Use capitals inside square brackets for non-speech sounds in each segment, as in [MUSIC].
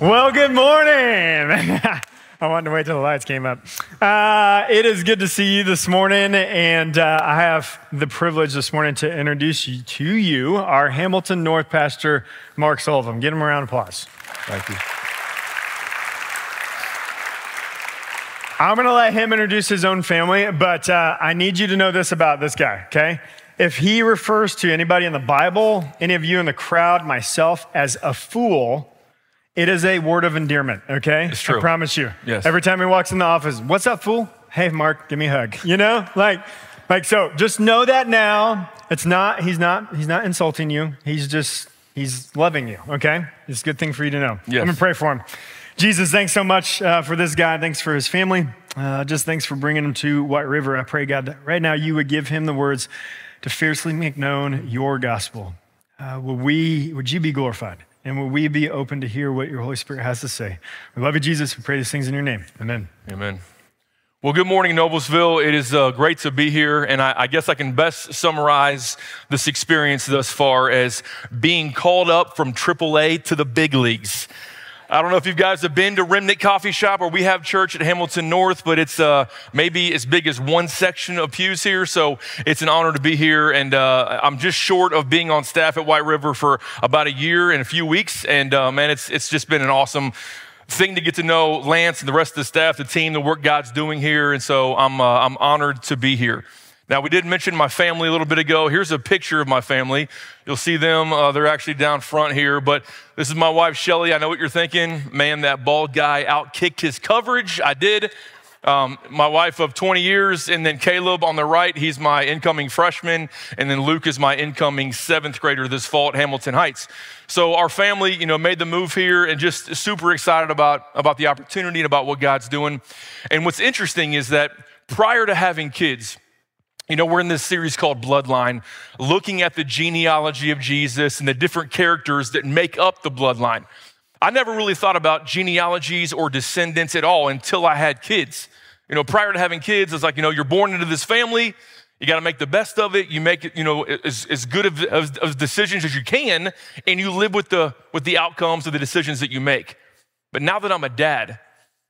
Well, good morning. [LAUGHS] I wanted to wait till the lights came up. Uh, it is good to see you this morning, and uh, I have the privilege this morning to introduce you to you our Hamilton North pastor, Mark Sullivan. Give him a round of applause. Thank you. I'm going to let him introduce his own family, but uh, I need you to know this about this guy, okay? If he refers to anybody in the Bible, any of you in the crowd, myself, as a fool, it is a word of endearment, okay? It's true. I promise you. Yes. Every time he walks in the office, what's up, fool? Hey, Mark, give me a hug. You know, like, like so. Just know that now. It's not. He's not. He's not insulting you. He's just. He's loving you. Okay. It's a good thing for you to know. Yes. I'm gonna pray for him. Jesus, thanks so much uh, for this guy. Thanks for his family. Uh, just thanks for bringing him to White River. I pray, God, that right now you would give him the words to fiercely make known your gospel. Uh, would we? Would you be glorified? And will we be open to hear what your Holy Spirit has to say? We love you, Jesus. We pray these things in your name. Amen. Amen. Well, good morning, Noblesville. It is uh, great to be here, and I, I guess I can best summarize this experience thus far as being called up from AAA to the big leagues. I don't know if you guys have been to Remnant Coffee Shop or we have church at Hamilton North, but it's uh, maybe as big as one section of pews here. So it's an honor to be here. And uh, I'm just short of being on staff at White River for about a year and a few weeks. And uh, man, it's, it's just been an awesome thing to get to know Lance and the rest of the staff, the team, the work God's doing here. And so I'm, uh, I'm honored to be here. Now, we did mention my family a little bit ago. Here's a picture of my family. You'll see them. Uh, they're actually down front here. But this is my wife, Shelly. I know what you're thinking. Man, that bald guy outkicked his coverage. I did. Um, my wife of 20 years, and then Caleb on the right, he's my incoming freshman, and then Luke is my incoming seventh grader this fall at Hamilton Heights. So our family, you know, made the move here and just super excited about, about the opportunity and about what God's doing. And what's interesting is that prior to having kids, you know, we're in this series called Bloodline, looking at the genealogy of Jesus and the different characters that make up the bloodline. I never really thought about genealogies or descendants at all until I had kids. You know, prior to having kids, it's like, you know, you're born into this family, you got to make the best of it. You make it, you know, as, as good of, of, of decisions as you can, and you live with the, with the outcomes of the decisions that you make. But now that I'm a dad,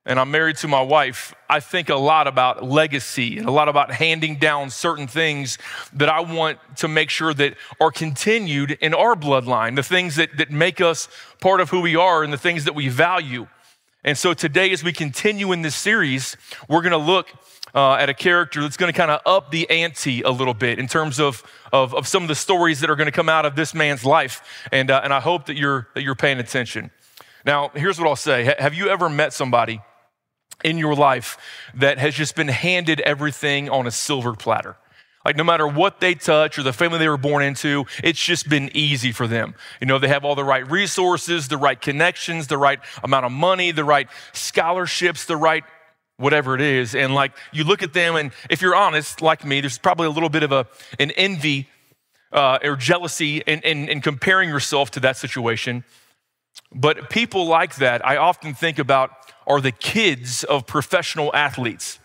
and I'm married to my wife, I think a lot about legacy and a lot about handing down certain things that I want to make sure that are continued in our bloodline, the things that, that make us part of who we are and the things that we value. And so today, as we continue in this series, we're going to look uh, at a character that's going to kind of up the ante a little bit in terms of, of, of, some of the stories that are going to come out of this man's life. And, uh, and I hope that you're, that you're paying attention. Now, here's what I'll say Have you ever met somebody? In your life that has just been handed everything on a silver platter. Like, no matter what they touch or the family they were born into, it's just been easy for them. You know, they have all the right resources, the right connections, the right amount of money, the right scholarships, the right whatever it is. And like, you look at them, and if you're honest, like me, there's probably a little bit of a, an envy uh, or jealousy in, in, in comparing yourself to that situation. But people like that, I often think about are the kids of professional athletes.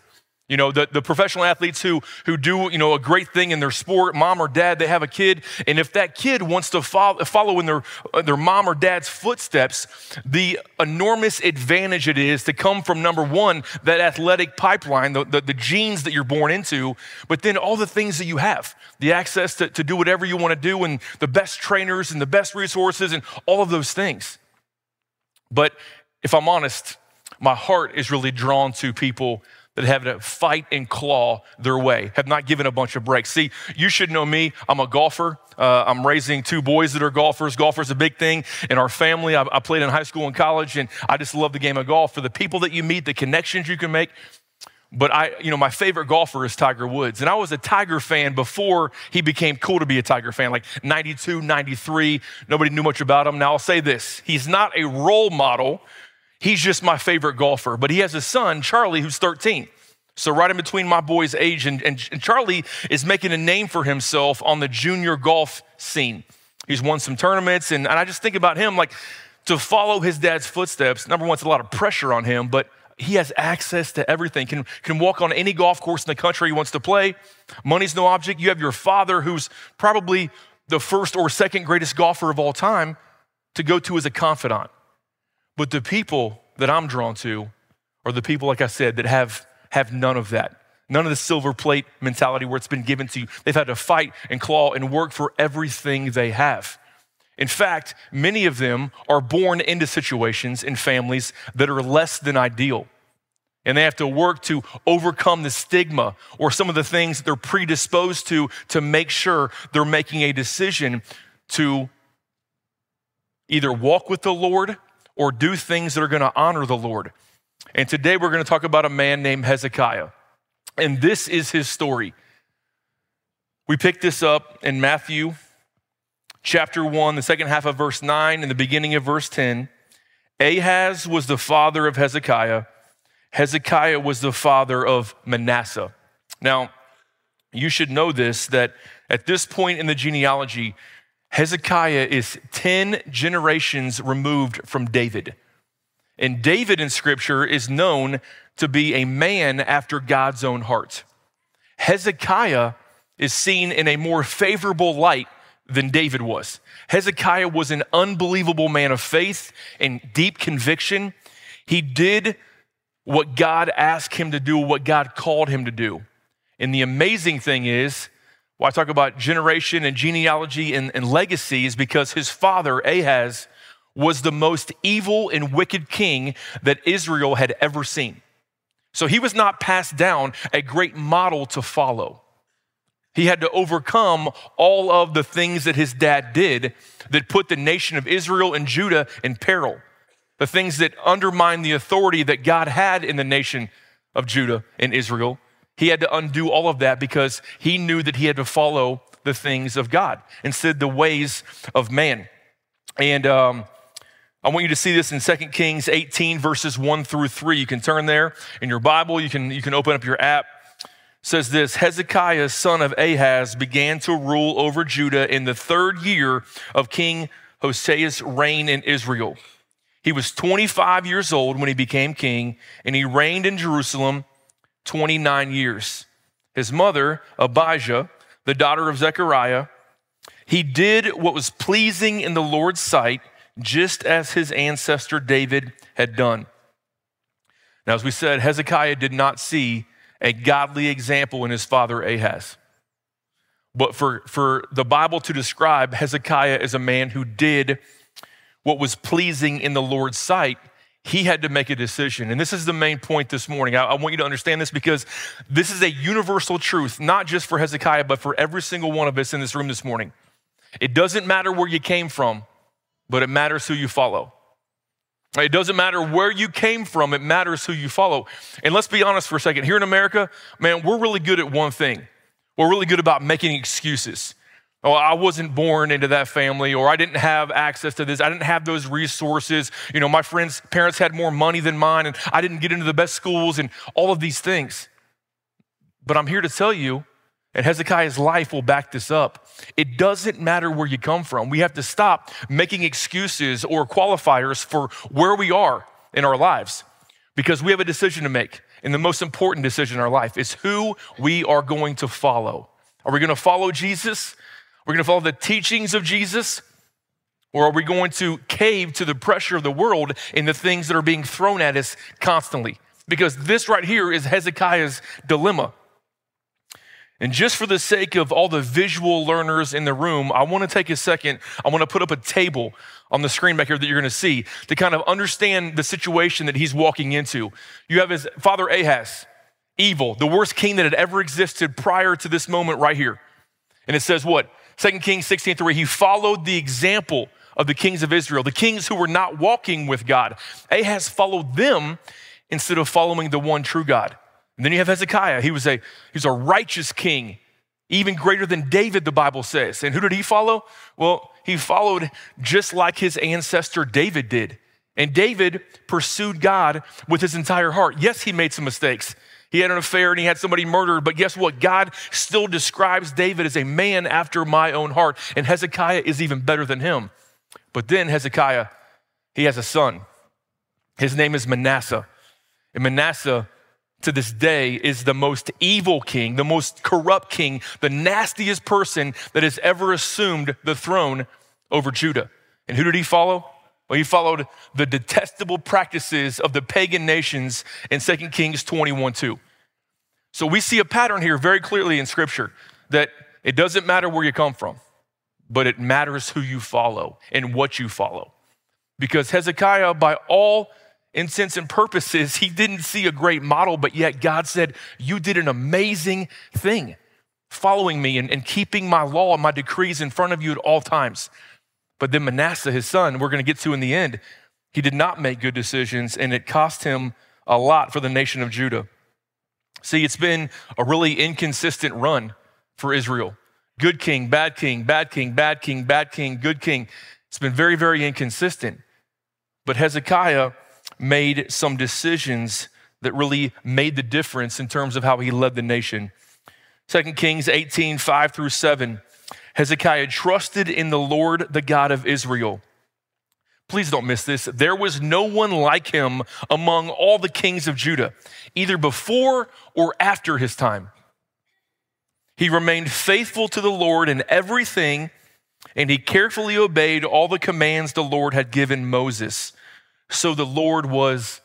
You know, the, the professional athletes who, who do, you know, a great thing in their sport, mom or dad, they have a kid. And if that kid wants to follow, follow in their, uh, their mom or dad's footsteps, the enormous advantage it is to come from number one, that athletic pipeline, the, the, the genes that you're born into, but then all the things that you have, the access to, to do whatever you want to do and the best trainers and the best resources and all of those things. But if I'm honest, my heart is really drawn to people that have to fight and claw their way, have not given a bunch of breaks. See, you should know me. I'm a golfer. Uh, I'm raising two boys that are golfers. Golfer's is a big thing in our family. I, I, played in high school and college, and I just love the game of golf. For the people that you meet, the connections you can make. But I, you know, my favorite golfer is Tiger Woods. And I was a Tiger fan before he became cool to be a Tiger fan, like 92, 93. Nobody knew much about him. Now I'll say this he's not a role model He's just my favorite golfer, but he has a son, Charlie, who's 13. So, right in between my boy's age, and, and, and, Charlie is making a name for himself on the junior golf scene. He's won some tournaments, and, and I just think about him like to follow his dad's footsteps. Number one, it's a lot of pressure on him, but he has access to everything, can, can walk on any golf course in the country he wants to play. Money's no object. You have your father, who's probably the first or second greatest golfer of all time, to go to as a confidant. But the people that I'm drawn to are the people, like I said, that have, have none of that. None of the silver plate mentality where it's been given to you. They've had to fight and claw and work for everything they have. In fact, many of them are born into situations in families that are less than ideal. And they have to work to overcome the stigma or some of the things that they're predisposed to to make sure they're making a decision to either walk with the Lord or do things that are going to honor the Lord. And today we're going to talk about a man named Hezekiah. And this is his story. We pick this up in Matthew chapter 1, the second half of verse 9, and the beginning of verse 10. Ahaz was the father of Hezekiah. Hezekiah was the father of Manasseh. Now, you should know this that at this point in the genealogy, Hezekiah is 10 generations removed from David. And David in scripture is known to be a man after God's own heart. Hezekiah is seen in a more favorable light than David was. Hezekiah was an unbelievable man of faith and deep conviction. He did what God asked him to do, what God called him to do. And the amazing thing is, why I talk about generation and genealogy and, and legacy is because his father, Ahaz, was the most evil and wicked king that Israel had ever seen. So he was not passed down a great model to follow. He had to overcome all of the things that his dad did that put the nation of Israel and Judah in peril. The things that undermined the authority that God had in the nation of Judah and Israel. He had to undo all of that because he knew that he had to follow the things of God instead of the ways of man. And um, I want you to see this in 2 Kings 18, verses 1 through 3. You can turn there in your Bible, you can, you can open up your app. Says this Hezekiah, son of Ahaz, began to rule over Judah in the third year of King Hosea's reign in Israel. He was 25 years old when he became king, and he reigned in Jerusalem 29 years. His mother, Abijah, the daughter of Zechariah, he did what was pleasing in the Lord's sight just as his ancestor David had done. Now, as we said, Hezekiah did not see a godly example in his father Ahaz. But for, for the Bible to describe Hezekiah as a man who did what was pleasing in the Lord's sight, he had to make a decision. And this is the main point this morning. I, I, want you to understand this because this is a universal truth, not just for Hezekiah, but for every single one of us in this room this morning. It doesn't matter where you came from, but it matters who you follow. It doesn't matter where you came from, it matters who you follow. And let's be honest for a second. Here in America, man, we're really good at one thing. We're really good about making excuses. Oh, I wasn't born into that family, or I didn't have access to this. I didn't have those resources. You know, my friends' parents had more money than mine, and I didn't get into the best schools, and all of these things. But I'm here to tell you and Hezekiah's life will back this up. It doesn't matter where you come from. We have to stop making excuses or qualifiers for where we are in our lives because we have a decision to make. And the most important decision in our life is who we are going to follow. Are we going to follow Jesus? We're going to follow the teachings of Jesus? Or are we going to cave to the pressure of the world and the things that are being thrown at us constantly? Because this right here is Hezekiah's dilemma. And just for the sake of all the visual learners in the room, I want to take a second. I want to put up a table on the screen back here that you're going to see to kind of understand the situation that he's walking into. You have his father Ahaz, evil, the worst king that had ever existed prior to this moment right here. And it says what? 2 Kings 16 3, he followed the example of the kings of Israel, the kings who were not walking with God. Ahaz followed them instead of following the one true God. And then you have Hezekiah. He was a, he was a righteous king, even greater than David, the Bible says. And who did he follow? Well, he followed just like his ancestor David did. And David pursued God with his entire heart. Yes, he made some mistakes. He had an affair and he had somebody murdered, but guess what? God still describes David as a man after my own heart. And Hezekiah is even better than him. But then Hezekiah, he has a son. His name is Manasseh. And Manasseh to this day is the most evil king, the most corrupt king, the nastiest person that has ever assumed the throne over Judah. And who did he follow? Well, he followed the detestable practices of the pagan nations in 2 Kings 21 2. So we see a pattern here very clearly in Scripture that it doesn't matter where you come from, but it matters who you follow and what you follow. Because Hezekiah, by all intents and purposes, he didn't see a great model, but yet God said, You did an amazing thing following me and, and keeping my law and my decrees in front of you at all times. But then Manasseh, his son, we're going to get to in the end, he did not make good decisions, and it cost him a lot for the nation of Judah. See, it's been a really inconsistent run for Israel. Good king, bad king, bad king, bad king, bad king, good king. It's been very, very inconsistent. But Hezekiah made some decisions that really made the difference in terms of how he led the nation. 2 Kings 18, 5 through 7. Hezekiah trusted in the Lord, the God of Israel. Please don't miss this. There was no one like him among all the kings of Judah, either before or after his time. He remained faithful to the Lord in everything, and he carefully obeyed all the commands the Lord had given Moses. So the Lord was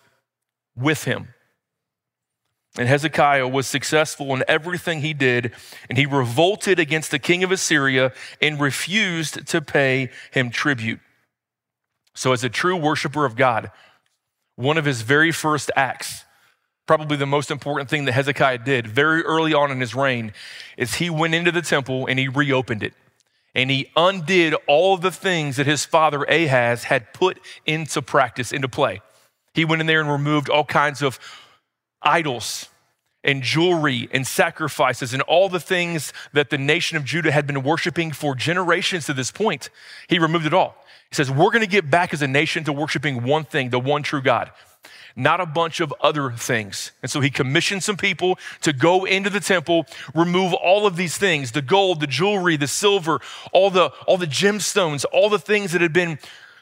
with him. And Hezekiah was successful in everything he did, and he revolted against the king of Assyria and refused to pay him tribute. So, as a true worshiper of God, one of his very first acts, probably the most important thing that Hezekiah did very early on in his reign, is he went into the temple and he reopened it. And he undid all the things that his father Ahaz had put into practice, into play. He went in there and removed all kinds of idols and jewelry and sacrifices and all the things that the nation of Judah had been worshiping for generations to this point. He removed it all. He says, We're going to get back as a nation to worshiping one thing, the one true God, not a bunch of other things. And so he commissioned some people to go into the temple, remove all of these things the gold, the jewelry, the silver, all the, all the gemstones, all the things that had been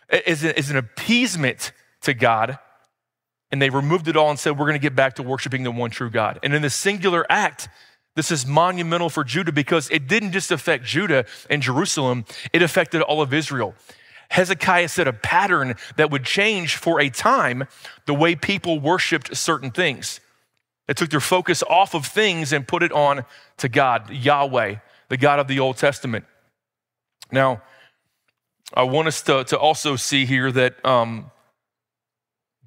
as, as an appeasement to God and they removed it all and said, We're going to get back to worshiping the one true God. And in the singular act, this is monumental for Judah because it didn't just affect Judah and Jerusalem, it affected all of Israel. Hezekiah set a pattern that would change for a time the way people worshiped certain things. It took their focus off of things and put it on to God, Yahweh, the God of the Old Testament. Now, I want us to, to also see here that um,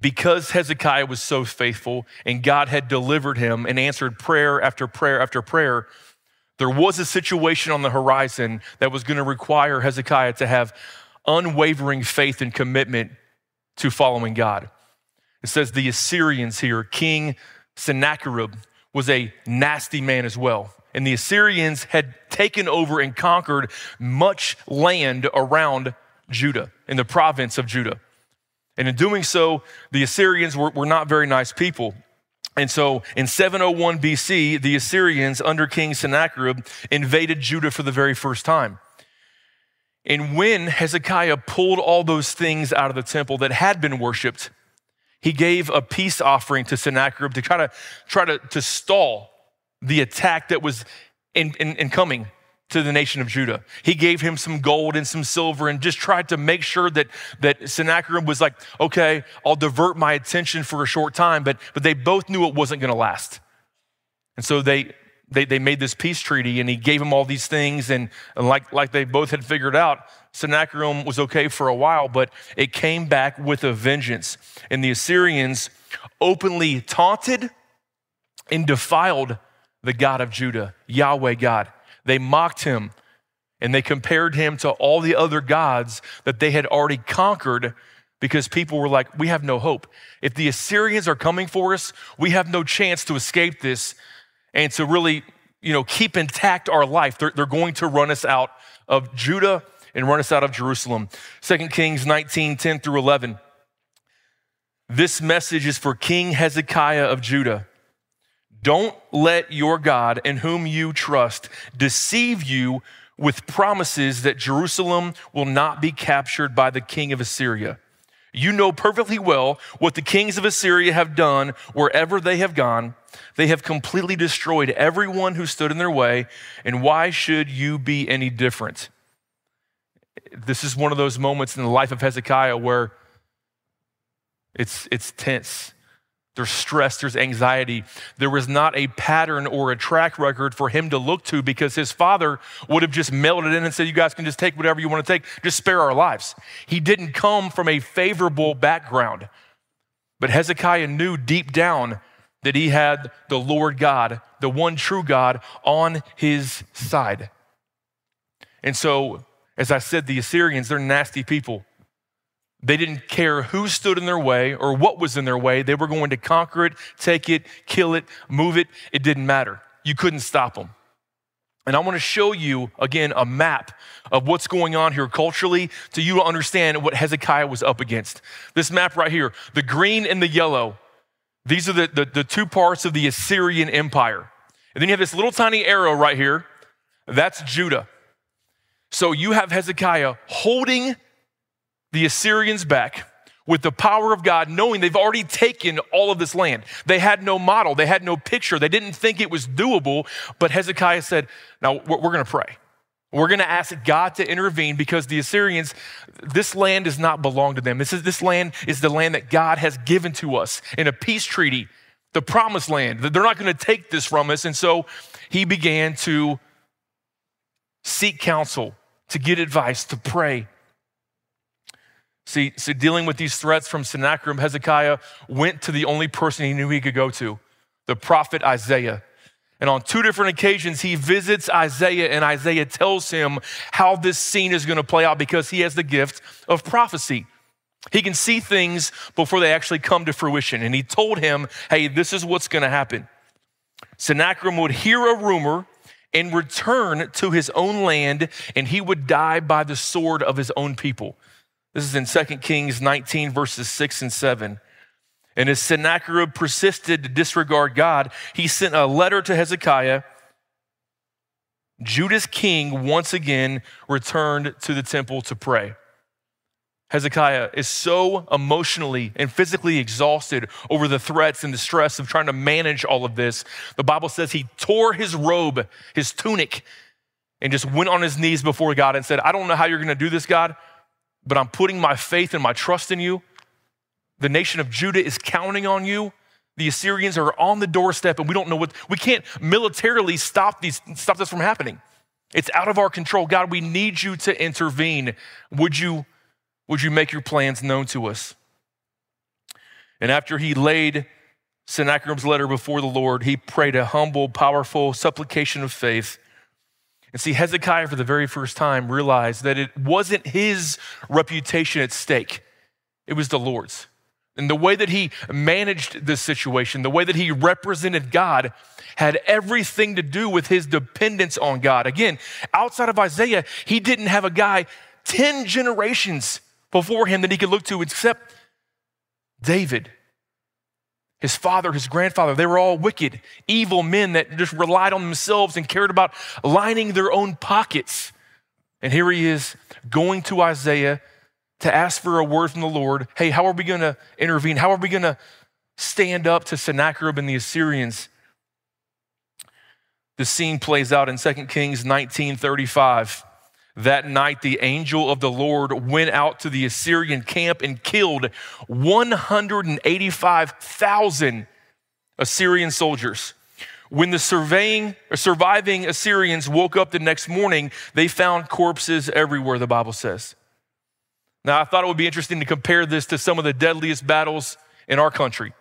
because Hezekiah was so faithful and God had delivered him and answered prayer after prayer after prayer, there was a situation on the horizon that was going to require Hezekiah to have unwavering faith and commitment to following God. It says the Assyrians here, King Sennacherib was a nasty man as well. And the Assyrians had taken over and conquered much land around Judah, in the province of Judah. And in doing so, the Assyrians were, were not very nice people. And so in 701 BC, the Assyrians under King Sennacherib invaded Judah for the very first time. And when Hezekiah pulled all those things out of the temple that had been worshiped, he gave a peace offering to Sennacherib to try to, try to, to stall the attack that was in, in, in coming to the nation of Judah. He gave him some gold and some silver and just tried to make sure that, that Sennacherib was like, okay, I'll divert my attention for a short time, but, but they both knew it wasn't going to last. And so they, they, they made this peace treaty and he gave him all these things. And, and like, like they both had figured out, Sennacherib was okay for a while, but it came back with a vengeance. And the Assyrians openly taunted and defiled the God of Judah, Yahweh God. They mocked him and they compared him to all the other gods that they had already conquered because people were like, we have no hope. If the Assyrians are coming for us, we have no chance to escape this and to really, you know, keep intact our life. They're, they're going to run us out of Judah and run us out of Jerusalem. 2 Kings 19, 10 through 11. This message is for King Hezekiah of Judah. Don't let your God, in whom you trust, deceive you with promises that Jerusalem will not be captured by the king of Assyria. You know perfectly well what the kings of Assyria have done wherever they have gone. They have completely destroyed everyone who stood in their way, and why should you be any different? This is one of those moments in the life of Hezekiah where It's, it's tense. There's stress, there's anxiety. There was not a pattern or a track record for him to look to because his father would have just it in and said, You guys can just take whatever you want to take, just spare our lives. He didn't come from a favorable background. But Hezekiah knew deep down that he had the Lord God, the one true God, on his side. And so, as I said, the Assyrians, they're nasty people. They didn't care who stood in their way or what was in their way. They were going to conquer it, take it, kill it, move it. It didn't matter. You couldn't stop them. And I want to show you again a map of what's going on here culturally to you to understand what Hezekiah was up against. This map right here, the green and the yellow, these are the, the, the two parts of the Assyrian Empire. And then you have this little tiny arrow right here, that's Judah. So you have Hezekiah holding the Assyrians back with the power of God, knowing they've already taken all of this land. They had no model, they had no picture, they didn't think it was doable. But Hezekiah said, Now we're, going to pray. We're going to ask God to intervene because the Assyrians, this land does not belong to them. This, is, this land is the land that God has given to us in a peace treaty, the promised land. They're not going to take this from us. And so he began to seek counsel, to get advice, to pray. See, so dealing with these threats from Sennacherib, Hezekiah went to the only person he knew he could go to, the prophet Isaiah. And on two different occasions, he visits Isaiah, and Isaiah tells him how this scene is going to play out because he has the gift of prophecy. He can see things before they actually come to fruition. And he told him, hey, this is what's going to happen. Sennacherib would hear a rumor and return to his own land, and he would die by the sword of his own people. This is in 2 Kings 19, verses 6 and 7. And as Sennacherib persisted to disregard God, he sent a letter to Hezekiah. Judah's king once again returned to the temple to pray. Hezekiah is so emotionally and physically exhausted over the threats and the stress of trying to manage all of this. The Bible says he tore his robe, his tunic, and just went on his knees before God and said, I don't know how you're going to do this, God, but I'm putting my faith and my trust in you. The nation of Judah is counting on you. The Assyrians are on the doorstep, and we don't know what, we can't militarily stop, these, stop this from happening. It's out of our control. God, we need you to intervene. Would you, would you make your plans known to us? And after he laid Sennacherib's letter before the Lord, he prayed a humble, powerful supplication of faith and see, Hezekiah, for the very first time, realized that it wasn't his reputation at stake, it was the Lord's. And the way that he managed this situation, the way that he represented God, had everything to do with his dependence on God. Again, outside of Isaiah, he didn't have a guy 10 generations before him that he could look to except David his father, his grandfather, they were all wicked, evil men that just relied on themselves and cared about lining their own pockets. And here he is going to Isaiah to ask for a word from the Lord. Hey, how are we going to intervene? How are we going to stand up to Sennacherib and the Assyrians? The scene plays out in 2 Kings 1935. That night, the angel of the Lord went out to the Assyrian camp and killed 185,000 Assyrian soldiers. When the surviving Assyrians woke up the next morning, they found corpses everywhere, the Bible says. Now, I thought it would be interesting to compare this to some of the deadliest battles in our country.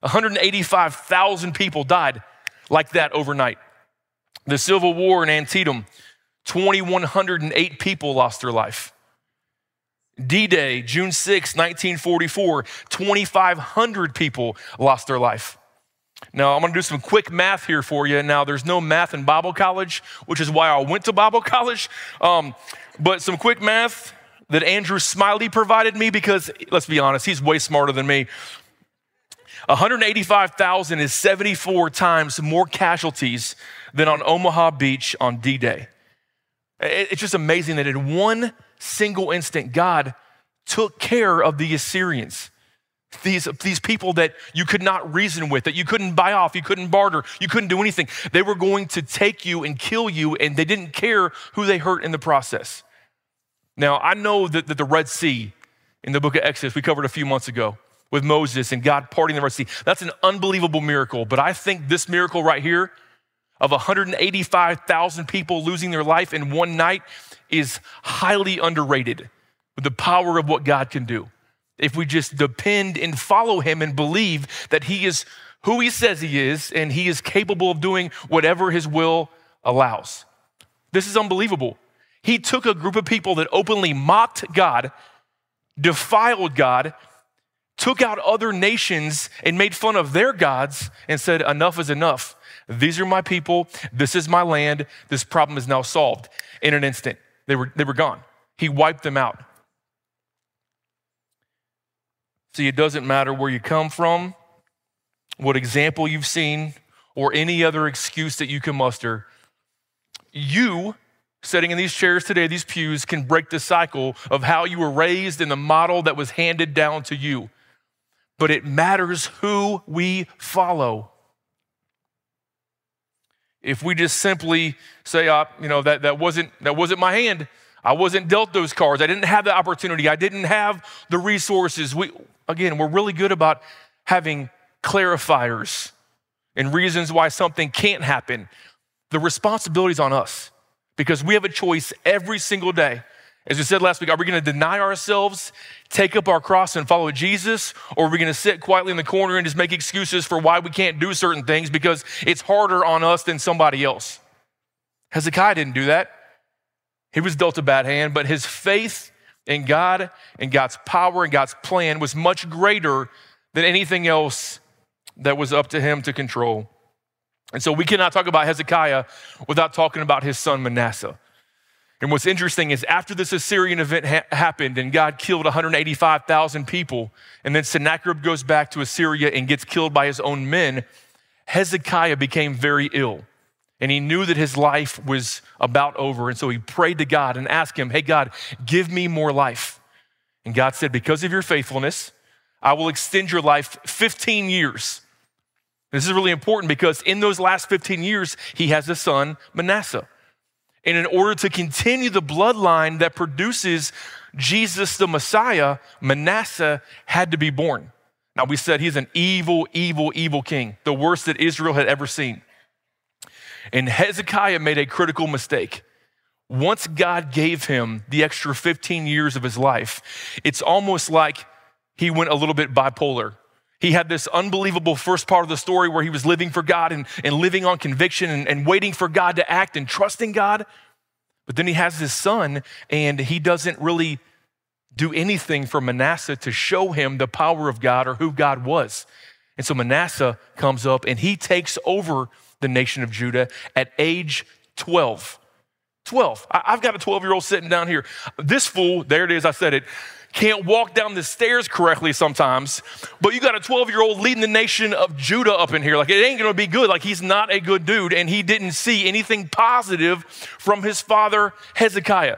185,000 people died like that overnight. The Civil War in Antietam 2,108 people lost their life. D Day, June 6, 1944, 2,500 people lost their life. Now, I'm gonna do some quick math here for you. Now, there's no math in Bible college, which is why I went to Bible college. Um, but some quick math that Andrew Smiley provided me because, let's be honest, he's way smarter than me. 185,000 is 74 times more casualties than on Omaha Beach on D Day. It's just amazing that in one single instant, God took care of the Assyrians. These, these people that you could not reason with, that you couldn't buy off, you couldn't barter, you couldn't do anything. They were going to take you and kill you, and they didn't care who they hurt in the process. Now, I know that, that the Red Sea in the book of Exodus, we covered a few months ago, with Moses and God parting the Red Sea. That's an unbelievable miracle. But I think this miracle right here of 185,000 people losing their life in one night is highly underrated with the power of what God can do. If we just depend and follow Him and believe that He is who He says He is and He is capable of doing whatever His will allows. This is unbelievable. He took a group of people that openly mocked God, defiled God, took out other nations and made fun of their gods and said, Enough is enough. These are my people. This is my land. This problem is now solved in an instant. They were, they were gone. He wiped them out. See, it doesn't matter where you come from, what example you've seen, or any other excuse that you can muster. You, sitting in these chairs today, these pews, can break the cycle of how you were raised and the model that was handed down to you. But it matters who we follow if we just simply say, uh, you know, that, that, wasn't, that wasn't my hand. I wasn't dealt those cards. I didn't have the opportunity. I didn't have the resources. We, again, we're really good about having clarifiers and reasons why something can't happen. The responsibility is on us because we have a choice every single day as we said last week, are we going to deny ourselves, take up our cross, and follow Jesus? Or are we going to sit quietly in the corner and just make excuses for why we can't do certain things because it's harder on us than somebody else? Hezekiah didn't do that. He was dealt a bad hand, but his faith in God and God's power and God's plan was much greater than anything else that was up to him to control. And so we cannot talk about Hezekiah without talking about his son Manasseh. And what's interesting is after this Assyrian event ha- happened and God killed 185,000 people, and then Sennacherib goes back to Assyria and gets killed by his own men, Hezekiah became very ill. And he knew that his life was about over. And so he prayed to God and asked him, Hey, God, give me more life. And God said, Because of your faithfulness, I will extend your life 15 years. This is really important because in those last 15 years, he has a son, Manasseh. And in order to continue the bloodline that produces Jesus the Messiah, Manasseh had to be born. Now, we said he's an evil, evil, evil king, the worst that Israel had ever seen. And Hezekiah made a critical mistake. Once God gave him the extra 15 years of his life, it's almost like he went a little bit bipolar. He had this unbelievable first part of the story where he was living for God and, and living on conviction and, and waiting for God to act and trusting God. But then he has his son, and he doesn't really do anything for Manasseh to show him the power of God or who God was. And so Manasseh comes up and he takes over the nation of Judah at age 12. 12. I've got a 12 year old sitting down here. This fool, there it is, I said it, can't walk down the stairs correctly sometimes, but you got a 12 year old leading the nation of Judah up in here. Like, it ain't gonna be good. Like, he's not a good dude, and he didn't see anything positive from his father, Hezekiah.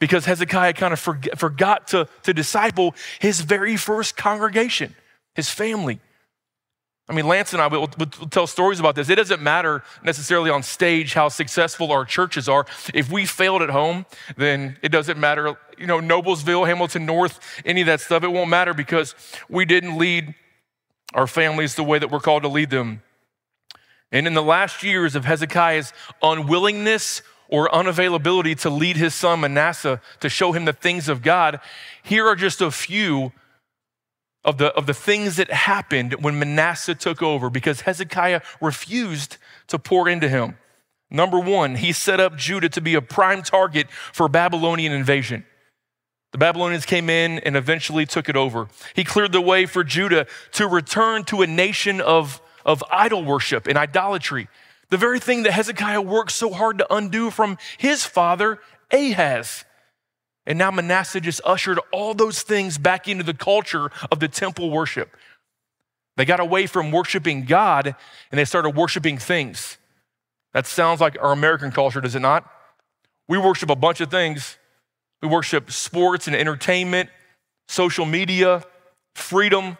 Because Hezekiah kind of forgot to, to disciple his very first congregation, his family. I mean, Lance and I will we'll tell stories about this. It doesn't matter necessarily on stage how successful our churches are. If we failed at home, then it doesn't matter. You know, Noblesville, Hamilton North, any of that stuff, it won't matter because we didn't lead our families the way that we're called to lead them. And in the last years of Hezekiah's unwillingness or unavailability to lead his son Manasseh to show him the things of God, here are just a few of the, of the things that happened when Manasseh took over because Hezekiah refused to pour into him. Number one, he set up Judah to be a prime target for Babylonian invasion. The Babylonians came in and eventually took it over. He cleared the way for Judah to return to a nation of, of idol worship and idolatry. The very thing that Hezekiah worked so hard to undo from his father, Ahaz. And now Manasseh just ushered all those things back into the culture of the temple worship. They got away from worshiping God and they started worshiping things. That sounds like our American culture, does it not? We worship a bunch of things. We worship sports and entertainment, social media, freedom,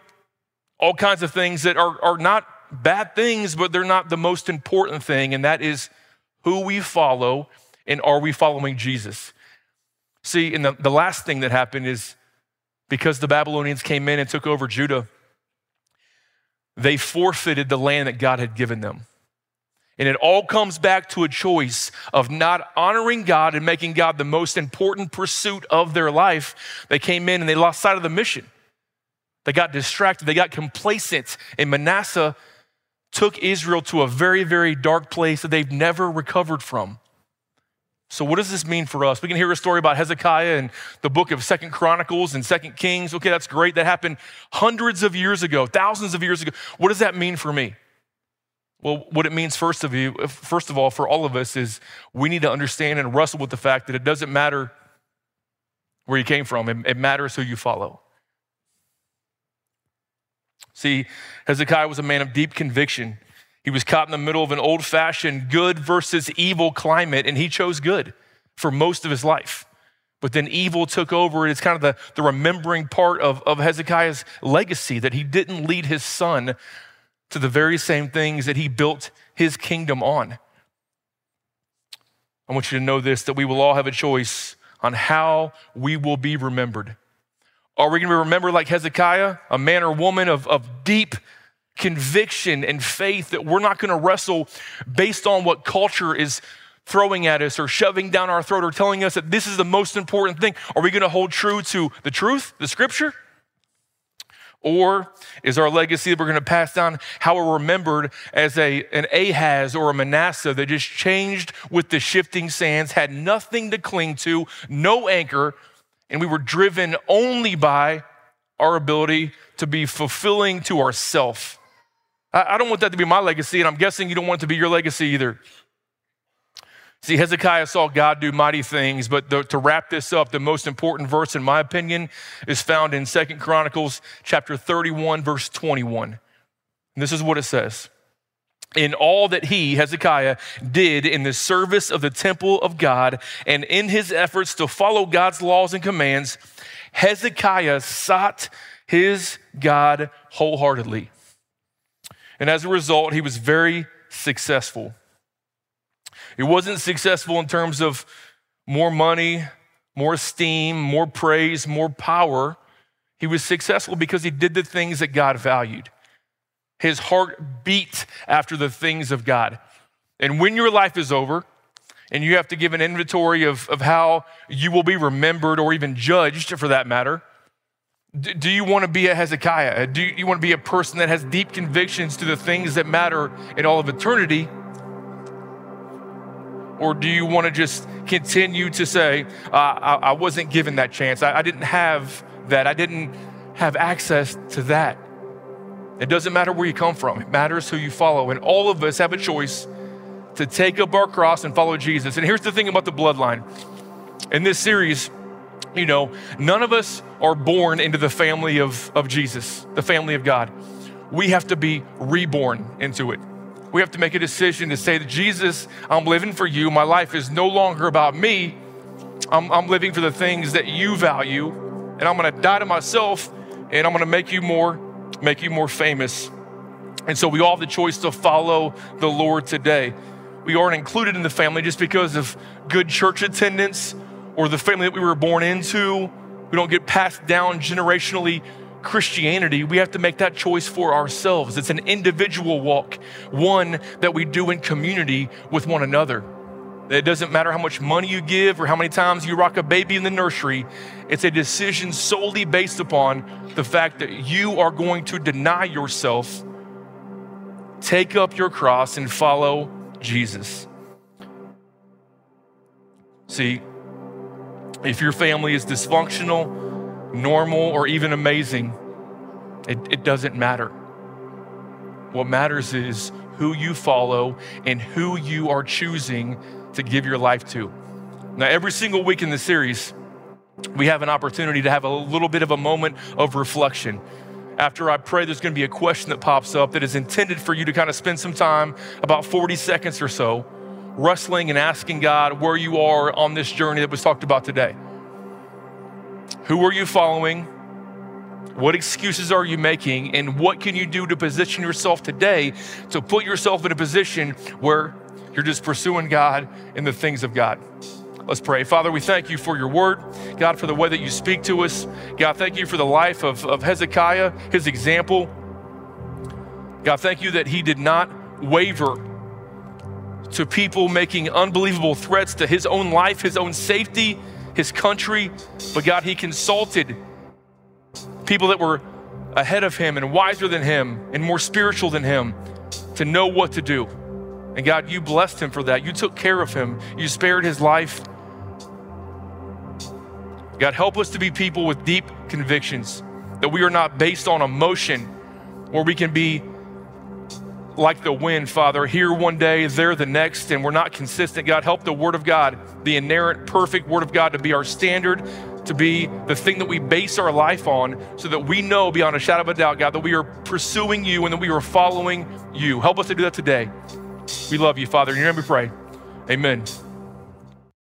all kinds of things that are, are not bad things, but they're not the most important thing, and that is who we follow and are we following Jesus? See, and the, the last thing that happened is because the Babylonians came in and took over Judah, they forfeited the land that God had given them. And it all comes back to a choice of not honoring God and making God the most important pursuit of their life. They came in and they lost sight of the mission. They got distracted, they got complacent, and Manasseh took Israel to a very, very dark place that they've never recovered from. So, what does this mean for us? We can hear a story about Hezekiah in the book of Second Chronicles and Second Kings. Okay, that's great. That happened hundreds of years ago, thousands of years ago. What does that mean for me? Well, what it means first of you, first of all, for all of us is we need to understand and wrestle with the fact that it doesn't matter where you came from. It matters who you follow. See, Hezekiah was a man of deep conviction. He was caught in the middle of an old fashioned good versus evil climate, and he chose good for most of his life. But then evil took over. It's kind of the, the remembering part of, of Hezekiah's legacy that he didn't lead his son to the very same things that he built his kingdom on. I want you to know this that we will all have a choice on how we will be remembered. Are we going to be remembered like Hezekiah, a man or woman of, of deep conviction and faith that we're not going to wrestle based on what culture is throwing at us or shoving down our throat or telling us that this is the most important thing? Are we going to hold true to the truth, the scripture? Or is our legacy that we're going to pass down how we're remembered as a, an Ahaz or a Manasseh that just changed with the shifting sands, had nothing to cling to, no anchor, and we were driven only by our ability to be fulfilling to ourself. I, don't want that to be my legacy, and I'm guessing you don't want it to be your legacy either. See, Hezekiah saw God do mighty things, but the, to wrap this up, the most important verse, in my opinion, is found in Second Chronicles chapter 31, verse 21. And this is what it says. In all that he, Hezekiah, did in the service of the temple of God and in his efforts to follow God's laws and commands, Hezekiah sought his God wholeheartedly. And as a result, he was very successful. He wasn't successful in terms of more money, more esteem, more praise, more power. He was successful because he did the things that God valued. His heart beat after the things of God. And when your life is over, and you have to give an inventory of, of how you will be remembered or even judged for that matter, do, do you want to be a Hezekiah? Do you want to be a person that has deep convictions to the things that matter in all of eternity? Or do you want to just continue to say, uh, I, I, wasn't given that chance? I, I didn't have that. I didn't have access to that. It doesn't matter where you come from, it matters who you follow. And all of us have a choice to take up our cross and follow Jesus. And here's the thing about the bloodline in this series, you know, none of us are born into the family of, of Jesus, the family of God. We have to be reborn into it. We have to make a decision to say that Jesus, I'm living for you. My life is no longer about me. I'm, I'm living for the things that you value, and I'm going to die to myself, and I'm going to make you more, make you more famous. And so we all have the choice to follow the Lord today. We aren't included in the family just because of good church attendance or the family that we were born into. We don't get passed down generationally Christianity, we have to make that choice for ourselves. It's an individual walk, one that we do in community with one another. It doesn't matter how much money you give or how many times you rock a baby in the nursery. It's a decision solely based upon the fact that you are going to deny yourself, take up your cross, and follow Jesus. See, if your family is dysfunctional, normal, or even amazing, it, it doesn't matter. What matters is who you follow and who you are choosing to give your life to. Now, every single week in the series, we have an opportunity to have a little bit of a moment of reflection. After I pray, there's going to be a question that pops up that is intended for you to kind of spend some time, about 40 seconds or so, wrestling and asking God where you are on this journey that was talked about today. Who are you following? What excuses are you making? And what can you do to position yourself today to put yourself in a position where you're just pursuing God and the things of God? Let's pray. Father, we thank you for your word. God, for the way that you speak to us. God, thank you for the life of, of Hezekiah, his example. God, thank you that he did not waver to people making unbelievable threats to his own life, his own safety, his country. But God, he consulted people that were ahead of him and wiser than him and more spiritual than him to know what to do. And God, you blessed him for that. You took care of him, you spared his life. God, help us to be people with deep convictions, that we are not based on emotion, where we can be like the wind, Father, here one day, there the next, and we're not consistent. God, help the Word of God, the inerrant, perfect Word of God, to be our standard, to be the thing that we base our life on, so that we know beyond a shadow of a doubt, God, that we are pursuing you and that we are following you. Help us to do that today. We love you, Father. In your name we pray. Amen.